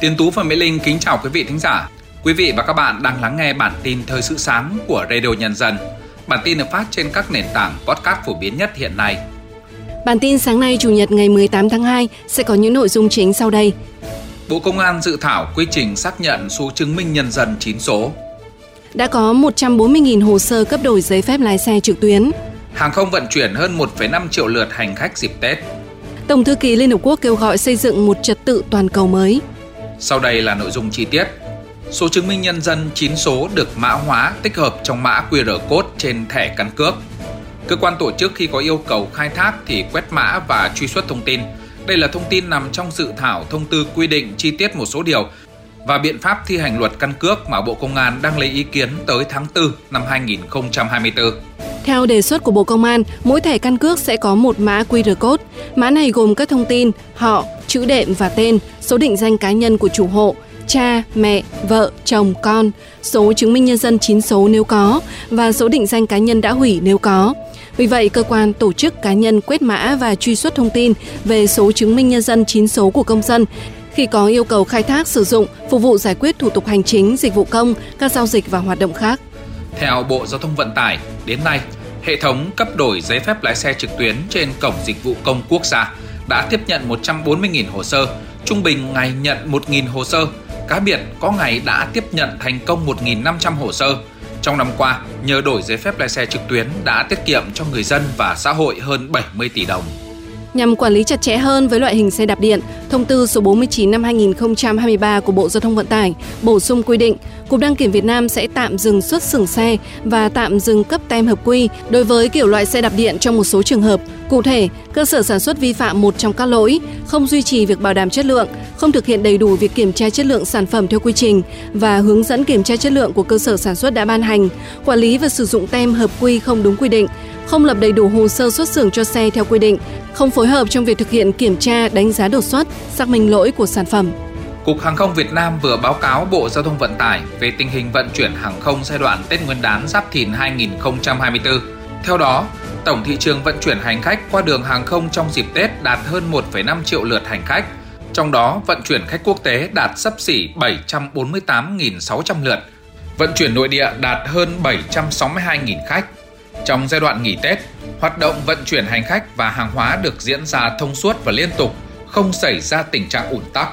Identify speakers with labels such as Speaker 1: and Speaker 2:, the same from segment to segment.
Speaker 1: Tiến Tú và Mỹ Linh kính chào quý vị thính giả. Quý vị và các bạn đang lắng nghe bản tin thời sự sáng của Radio Nhân dân. Bản tin được phát trên các nền tảng podcast phổ biến nhất hiện nay.
Speaker 2: Bản tin sáng nay Chủ nhật ngày 18 tháng 2 sẽ có những nội dung chính sau đây.
Speaker 1: Bộ Công an dự thảo quy trình xác nhận số chứng minh nhân dân 9 số.
Speaker 2: Đã có 140.000 hồ sơ cấp đổi giấy phép lái xe trực tuyến.
Speaker 1: Hàng không vận chuyển hơn 1,5 triệu lượt hành khách dịp Tết.
Speaker 2: Tổng thư ký Liên Hợp Quốc kêu gọi xây dựng một trật tự toàn cầu mới.
Speaker 1: Sau đây là nội dung chi tiết. Số chứng minh nhân dân 9 số được mã hóa tích hợp trong mã QR code trên thẻ căn cước. Cơ quan tổ chức khi có yêu cầu khai thác thì quét mã và truy xuất thông tin. Đây là thông tin nằm trong dự thảo thông tư quy định chi tiết một số điều và biện pháp thi hành luật căn cước mà Bộ Công an đang lấy ý kiến tới tháng 4 năm 2024.
Speaker 2: Theo đề xuất của Bộ Công an, mỗi thẻ căn cước sẽ có một mã QR code. Mã này gồm các thông tin họ, chữ đệm và tên, số định danh cá nhân của chủ hộ, cha, mẹ, vợ, chồng, con, số chứng minh nhân dân 9 số nếu có và số định danh cá nhân đã hủy nếu có. Vì vậy, cơ quan, tổ chức, cá nhân quét mã và truy xuất thông tin về số chứng minh nhân dân 9 số của công dân khi có yêu cầu khai thác sử dụng phục vụ giải quyết thủ tục hành chính, dịch vụ công, các giao dịch và hoạt động khác.
Speaker 1: Theo Bộ Giao thông Vận tải, đến nay, hệ thống cấp đổi giấy phép lái xe trực tuyến trên cổng dịch vụ công quốc gia đã tiếp nhận 140.000 hồ sơ, trung bình ngày nhận 1.000 hồ sơ, cá biệt có ngày đã tiếp nhận thành công 1.500 hồ sơ. Trong năm qua, nhờ đổi giấy phép lái xe trực tuyến đã tiết kiệm cho người dân và xã hội hơn 70 tỷ đồng.
Speaker 2: Nhằm quản lý chặt chẽ hơn với loại hình xe đạp điện, thông tư số 49 năm 2023 của Bộ Giao thông Vận tải bổ sung quy định Cục đăng kiểm Việt Nam sẽ tạm dừng xuất xưởng xe và tạm dừng cấp tem hợp quy đối với kiểu loại xe đạp điện trong một số trường hợp. Cụ thể, cơ sở sản xuất vi phạm một trong các lỗi, không duy trì việc bảo đảm chất lượng, không thực hiện đầy đủ việc kiểm tra chất lượng sản phẩm theo quy trình và hướng dẫn kiểm tra chất lượng của cơ sở sản xuất đã ban hành, quản lý và sử dụng tem hợp quy không đúng quy định, không lập đầy đủ hồ sơ xuất xưởng cho xe theo quy định, không phối hợp trong việc thực hiện kiểm tra, đánh giá đột xuất, xác minh lỗi của sản phẩm.
Speaker 1: Cục Hàng không Việt Nam vừa báo cáo Bộ Giao thông Vận tải về tình hình vận chuyển hàng không giai đoạn Tết Nguyên đán Giáp Thìn 2024. Theo đó, tổng thị trường vận chuyển hành khách qua đường hàng không trong dịp Tết đạt hơn 1,5 triệu lượt hành khách. Trong đó, vận chuyển khách quốc tế đạt sấp xỉ 748.600 lượt, vận chuyển nội địa đạt hơn 762.000 khách. Trong giai đoạn nghỉ Tết, hoạt động vận chuyển hành khách và hàng hóa được diễn ra thông suốt và liên tục, không xảy ra tình trạng ủn tắc.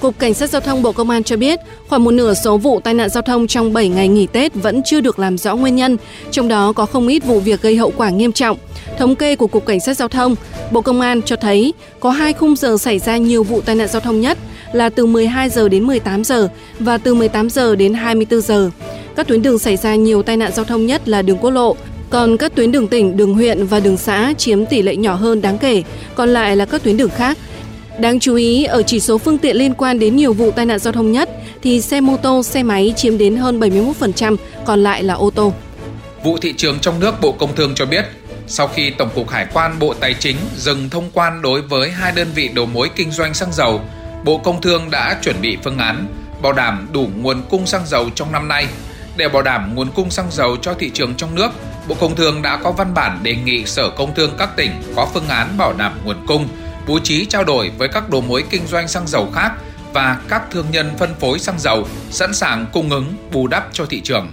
Speaker 2: Cục Cảnh sát Giao thông Bộ Công an cho biết, khoảng một nửa số vụ tai nạn giao thông trong 7 ngày nghỉ Tết vẫn chưa được làm rõ nguyên nhân, trong đó có không ít vụ việc gây hậu quả nghiêm trọng. Thống kê của Cục Cảnh sát Giao thông, Bộ Công an cho thấy có hai khung giờ xảy ra nhiều vụ tai nạn giao thông nhất là từ 12 giờ đến 18 giờ và từ 18 giờ đến 24 giờ. Các tuyến đường xảy ra nhiều tai nạn giao thông nhất là đường quốc lộ, còn các tuyến đường tỉnh, đường huyện và đường xã chiếm tỷ lệ nhỏ hơn đáng kể, còn lại là các tuyến đường khác. Đáng chú ý, ở chỉ số phương tiện liên quan đến nhiều vụ tai nạn giao thông nhất thì xe mô tô, xe máy chiếm đến hơn 71%, còn lại là ô tô.
Speaker 1: Vụ thị trường trong nước Bộ Công Thương cho biết, sau khi Tổng cục Hải quan Bộ Tài chính dừng thông quan đối với hai đơn vị đầu mối kinh doanh xăng dầu, Bộ Công Thương đã chuẩn bị phương án bảo đảm đủ nguồn cung xăng dầu trong năm nay. Để bảo đảm nguồn cung xăng dầu cho thị trường trong nước, Bộ Công Thương đã có văn bản đề nghị Sở Công Thương các tỉnh có phương án bảo đảm nguồn cung, bố trí trao đổi với các đầu mối kinh doanh xăng dầu khác và các thương nhân phân phối xăng dầu sẵn sàng cung ứng bù đắp cho thị trường.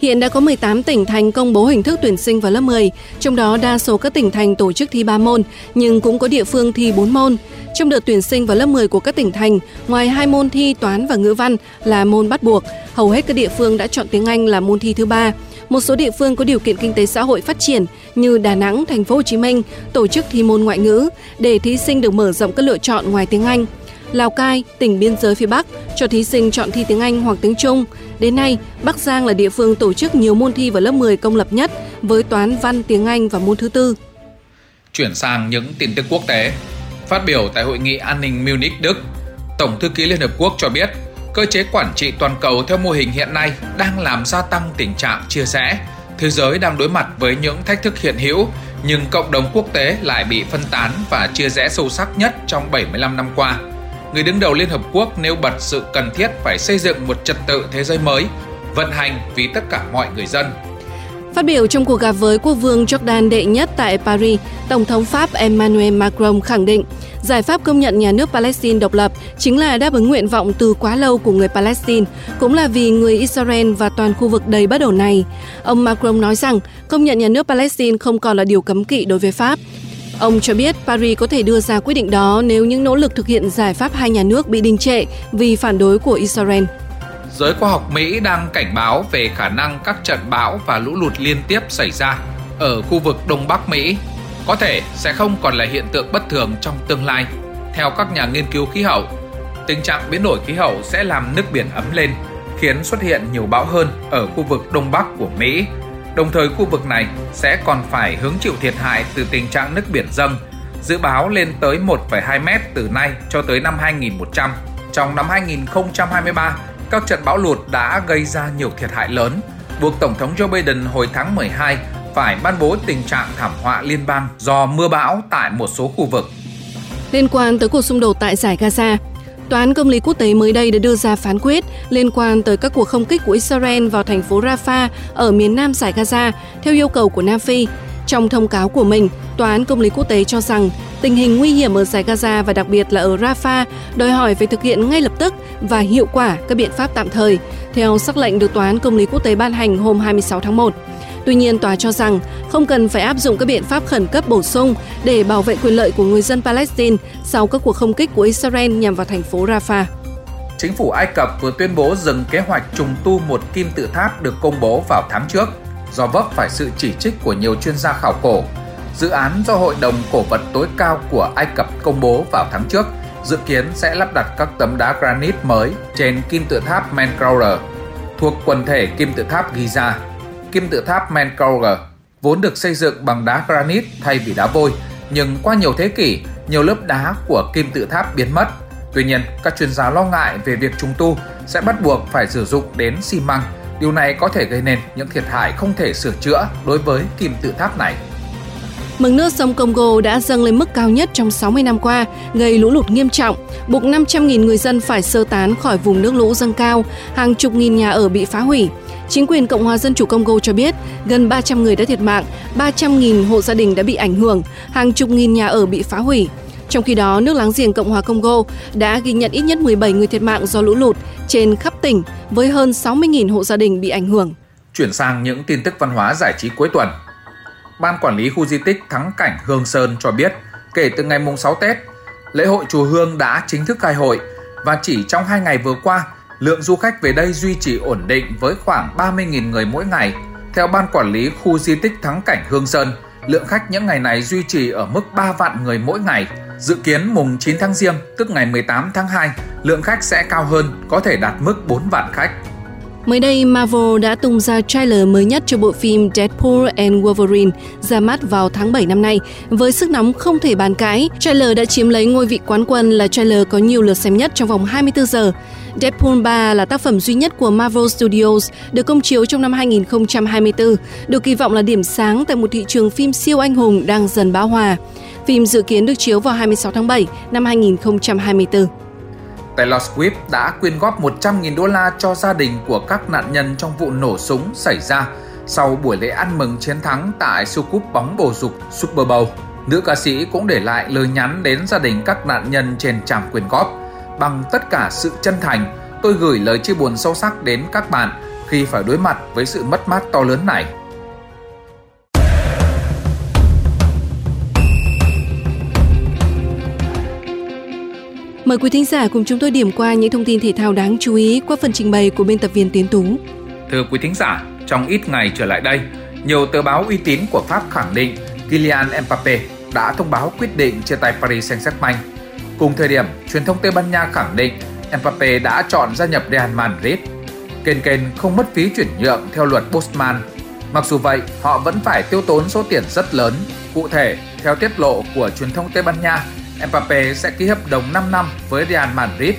Speaker 2: Hiện đã có 18 tỉnh thành công bố hình thức tuyển sinh vào lớp 10, trong đó đa số các tỉnh thành tổ chức thi 3 môn, nhưng cũng có địa phương thi 4 môn. Trong đợt tuyển sinh vào lớp 10 của các tỉnh thành, ngoài hai môn thi toán và ngữ văn là môn bắt buộc, hầu hết các địa phương đã chọn tiếng Anh là môn thi thứ ba. Một số địa phương có điều kiện kinh tế xã hội phát triển như Đà Nẵng, Thành phố Hồ Chí Minh tổ chức thi môn ngoại ngữ để thí sinh được mở rộng các lựa chọn ngoài tiếng Anh. Lào Cai, tỉnh biên giới phía Bắc, cho thí sinh chọn thi tiếng Anh hoặc tiếng Trung. Đến nay, Bắc Giang là địa phương tổ chức nhiều môn thi vào lớp 10 công lập nhất với toán, văn, tiếng Anh và môn thứ tư.
Speaker 1: Chuyển sang những tin tức quốc tế. Phát biểu tại hội nghị an ninh Munich, Đức, Tổng thư ký Liên Hợp Quốc cho biết cơ chế quản trị toàn cầu theo mô hình hiện nay đang làm gia tăng tình trạng chia rẽ. Thế giới đang đối mặt với những thách thức hiện hữu, nhưng cộng đồng quốc tế lại bị phân tán và chia rẽ sâu sắc nhất trong 75 năm qua. Người đứng đầu Liên Hợp Quốc nêu bật sự cần thiết phải xây dựng một trật tự thế giới mới, vận hành vì tất cả mọi người dân.
Speaker 2: Phát biểu trong cuộc gặp với quốc vương Jordan đệ nhất tại Paris, Tổng thống Pháp Emmanuel Macron khẳng định giải pháp công nhận nhà nước Palestine độc lập chính là đáp ứng nguyện vọng từ quá lâu của người Palestine, cũng là vì người Israel và toàn khu vực đầy bất ổn này. Ông Macron nói rằng công nhận nhà nước Palestine không còn là điều cấm kỵ đối với Pháp. Ông cho biết Paris có thể đưa ra quyết định đó nếu những nỗ lực thực hiện giải pháp hai nhà nước bị đình trệ vì phản đối của Israel
Speaker 1: giới khoa học Mỹ đang cảnh báo về khả năng các trận bão và lũ lụt liên tiếp xảy ra ở khu vực Đông Bắc Mỹ có thể sẽ không còn là hiện tượng bất thường trong tương lai. Theo các nhà nghiên cứu khí hậu, tình trạng biến đổi khí hậu sẽ làm nước biển ấm lên, khiến xuất hiện nhiều bão hơn ở khu vực Đông Bắc của Mỹ. Đồng thời khu vực này sẽ còn phải hứng chịu thiệt hại từ tình trạng nước biển dâng, dự báo lên tới 1,2 mét từ nay cho tới năm 2100. Trong năm 2023, các trận bão lụt đã gây ra nhiều thiệt hại lớn, buộc Tổng thống Joe Biden hồi tháng 12 phải ban bố tình trạng thảm họa liên bang do mưa bão tại một số khu vực.
Speaker 2: Liên quan tới cuộc xung đột tại giải Gaza, Tòa án công lý quốc tế mới đây đã đưa ra phán quyết liên quan tới các cuộc không kích của Israel vào thành phố Rafah ở miền nam giải Gaza theo yêu cầu của Nam Phi. Trong thông cáo của mình, Tòa án Công lý Quốc tế cho rằng tình hình nguy hiểm ở giải Gaza và đặc biệt là ở Rafah đòi hỏi phải thực hiện ngay lập tức và hiệu quả các biện pháp tạm thời, theo sắc lệnh được Tòa án Công lý Quốc tế ban hành hôm 26 tháng 1. Tuy nhiên, tòa cho rằng không cần phải áp dụng các biện pháp khẩn cấp bổ sung để bảo vệ quyền lợi của người dân Palestine sau các cuộc không kích của Israel nhằm vào thành phố Rafah.
Speaker 1: Chính phủ Ai Cập vừa tuyên bố dừng kế hoạch trùng tu một kim tự tháp được công bố vào tháng trước do vấp phải sự chỉ trích của nhiều chuyên gia khảo cổ. Dự án do Hội đồng Cổ vật tối cao của Ai Cập công bố vào tháng trước dự kiến sẽ lắp đặt các tấm đá granite mới trên kim tự tháp Menkaure thuộc quần thể kim tự tháp Giza. Kim tự tháp Menkaure vốn được xây dựng bằng đá granite thay vì đá vôi, nhưng qua nhiều thế kỷ, nhiều lớp đá của kim tự tháp biến mất. Tuy nhiên, các chuyên gia lo ngại về việc trùng tu sẽ bắt buộc phải sử dụng đến xi măng Điều này có thể gây nên những thiệt hại không thể sửa chữa đối với kim tự tháp này.
Speaker 2: Mực nước sông Congo đã dâng lên mức cao nhất trong 60 năm qua, gây lũ lụt nghiêm trọng, buộc 500.000 người dân phải sơ tán khỏi vùng nước lũ dâng cao, hàng chục nghìn nhà ở bị phá hủy. Chính quyền Cộng hòa Dân chủ Congo cho biết gần 300 người đã thiệt mạng, 300.000 hộ gia đình đã bị ảnh hưởng, hàng chục nghìn nhà ở bị phá hủy. Trong khi đó, nước láng giềng Cộng hòa Congo đã ghi nhận ít nhất 17 người thiệt mạng do lũ lụt trên khắp tỉnh với hơn 60.000 hộ gia đình bị ảnh hưởng.
Speaker 1: Chuyển sang những tin tức văn hóa giải trí cuối tuần. Ban quản lý khu di tích Thắng Cảnh Hương Sơn cho biết, kể từ ngày mùng 6 Tết, lễ hội chùa Hương đã chính thức khai hội và chỉ trong hai ngày vừa qua, lượng du khách về đây duy trì ổn định với khoảng 30.000 người mỗi ngày. Theo Ban quản lý khu di tích Thắng Cảnh Hương Sơn, lượng khách những ngày này duy trì ở mức 3 vạn người mỗi ngày, Dự kiến mùng 9 tháng Giêng, tức ngày 18 tháng 2, lượng khách sẽ cao hơn, có thể đạt mức 4 vạn khách.
Speaker 2: Mới đây, Marvel đã tung ra trailer mới nhất cho bộ phim Deadpool and Wolverine ra mắt vào tháng 7 năm nay. Với sức nóng không thể bàn cãi, trailer đã chiếm lấy ngôi vị quán quân là trailer có nhiều lượt xem nhất trong vòng 24 giờ. Deadpool 3 là tác phẩm duy nhất của Marvel Studios được công chiếu trong năm 2024, được kỳ vọng là điểm sáng tại một thị trường phim siêu anh hùng đang dần bão hòa. Phim dự kiến được chiếu vào 26 tháng 7 năm 2024.
Speaker 1: Taylor Swift đã quyên góp 100.000 đô la cho gia đình của các nạn nhân trong vụ nổ súng xảy ra sau buổi lễ ăn mừng chiến thắng tại siêu cúp bóng bầu dục Super Bowl. Nữ ca sĩ cũng để lại lời nhắn đến gia đình các nạn nhân trên trang quyên góp. Bằng tất cả sự chân thành, tôi gửi lời chia buồn sâu sắc đến các bạn khi phải đối mặt với sự mất mát to lớn này.
Speaker 2: Mời quý thính giả cùng chúng tôi điểm qua những thông tin thể thao đáng chú ý qua phần trình bày của biên tập viên Tiến Tú.
Speaker 1: Thưa quý thính giả, trong ít ngày trở lại đây, nhiều tờ báo uy tín của Pháp khẳng định Kylian Mbappe đã thông báo quyết định chia tay Paris Saint-Germain. Cùng thời điểm, truyền thông Tây Ban Nha khẳng định Mbappe đã chọn gia nhập Real Madrid. Kền kền không mất phí chuyển nhượng theo luật Bosman. Mặc dù vậy, họ vẫn phải tiêu tốn số tiền rất lớn. Cụ thể, theo tiết lộ của truyền thông Tây Ban Nha, Mbappe sẽ ký hợp đồng 5 năm với Real Madrid.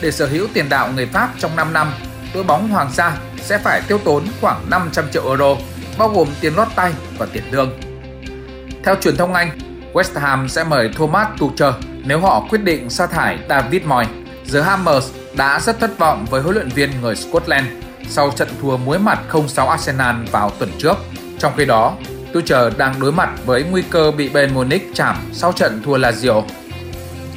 Speaker 1: Để sở hữu tiền đạo người Pháp trong 5 năm, đội bóng Hoàng gia sẽ phải tiêu tốn khoảng 500 triệu euro, bao gồm tiền lót tay và tiền lương. Theo truyền thông Anh, West Ham sẽ mời Thomas Tuchel nếu họ quyết định sa thải David Moyes. The Hammers đã rất thất vọng với huấn luyện viên người Scotland sau trận thua muối mặt 0-6 Arsenal vào tuần trước. Trong khi đó, Tuchel đang đối mặt với nguy cơ bị Bayern Munich chạm sau trận thua Lazio.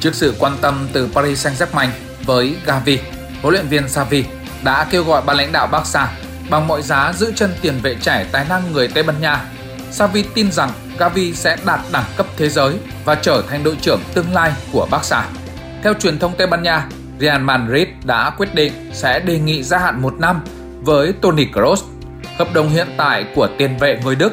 Speaker 1: Trước sự quan tâm từ Paris Saint-Germain với Gavi, huấn luyện viên Xavi đã kêu gọi ban lãnh đạo Barca bằng mọi giá giữ chân tiền vệ trẻ tài năng người Tây Ban Nha. Xavi tin rằng Gavi sẽ đạt đẳng cấp thế giới và trở thành đội trưởng tương lai của Barca. Theo truyền thông Tây Ban Nha, Real Madrid đã quyết định sẽ đề nghị gia hạn một năm với Toni Kroos. Hợp đồng hiện tại của tiền vệ người Đức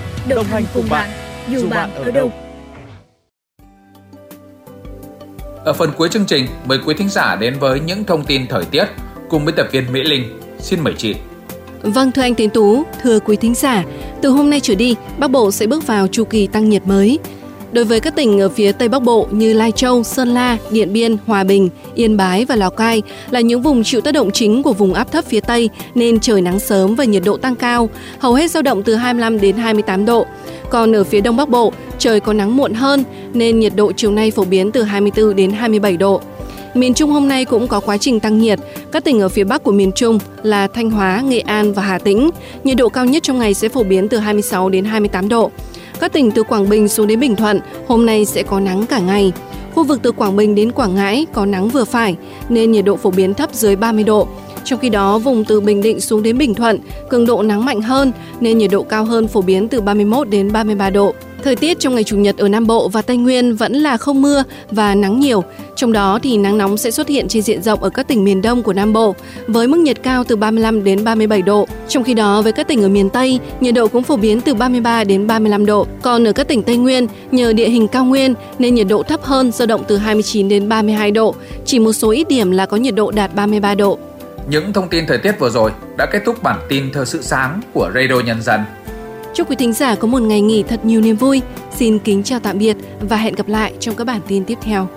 Speaker 3: đồng hành cùng bạn, dù bạn ở đâu.
Speaker 1: Ở phần cuối chương trình, mời quý thính giả đến với những thông tin thời tiết cùng biên tập viên Mỹ Linh. Xin mời chị.
Speaker 2: Vâng thưa anh Tiến Tú, thưa quý thính giả, từ hôm nay trở đi, Bắc Bộ sẽ bước vào chu kỳ tăng nhiệt mới. Đối với các tỉnh ở phía Tây Bắc Bộ như Lai Châu, Sơn La, Điện Biên, Hòa Bình, Yên Bái và Lào Cai là những vùng chịu tác động chính của vùng áp thấp phía Tây nên trời nắng sớm và nhiệt độ tăng cao, hầu hết dao động từ 25 đến 28 độ. Còn ở phía Đông Bắc Bộ, trời có nắng muộn hơn nên nhiệt độ chiều nay phổ biến từ 24 đến 27 độ. Miền Trung hôm nay cũng có quá trình tăng nhiệt. Các tỉnh ở phía Bắc của miền Trung là Thanh Hóa, Nghệ An và Hà Tĩnh. Nhiệt độ cao nhất trong ngày sẽ phổ biến từ 26 đến 28 độ. Các tỉnh từ Quảng Bình xuống đến Bình Thuận hôm nay sẽ có nắng cả ngày. Khu vực từ Quảng Bình đến Quảng Ngãi có nắng vừa phải nên nhiệt độ phổ biến thấp dưới 30 độ. Trong khi đó, vùng từ Bình Định xuống đến Bình Thuận, cường độ nắng mạnh hơn nên nhiệt độ cao hơn phổ biến từ 31 đến 33 độ. Thời tiết trong ngày Chủ nhật ở Nam Bộ và Tây Nguyên vẫn là không mưa và nắng nhiều. Trong đó thì nắng nóng sẽ xuất hiện trên diện rộng ở các tỉnh miền Đông của Nam Bộ với mức nhiệt cao từ 35 đến 37 độ. Trong khi đó với các tỉnh ở miền Tây, nhiệt độ cũng phổ biến từ 33 đến 35 độ. Còn ở các tỉnh Tây Nguyên, nhờ địa hình cao nguyên nên nhiệt độ thấp hơn, dao động từ 29 đến 32 độ. Chỉ một số ít điểm là có nhiệt độ đạt 33 độ.
Speaker 1: Những thông tin thời tiết vừa rồi đã kết thúc bản tin thời sự sáng của Radio Nhân dân.
Speaker 2: Chúc quý thính giả có một ngày nghỉ thật nhiều niềm vui. Xin kính chào tạm biệt và hẹn gặp lại trong các bản tin tiếp theo.